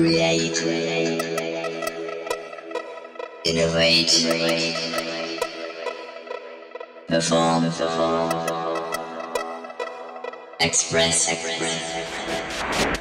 create, innovate, perform, express. express.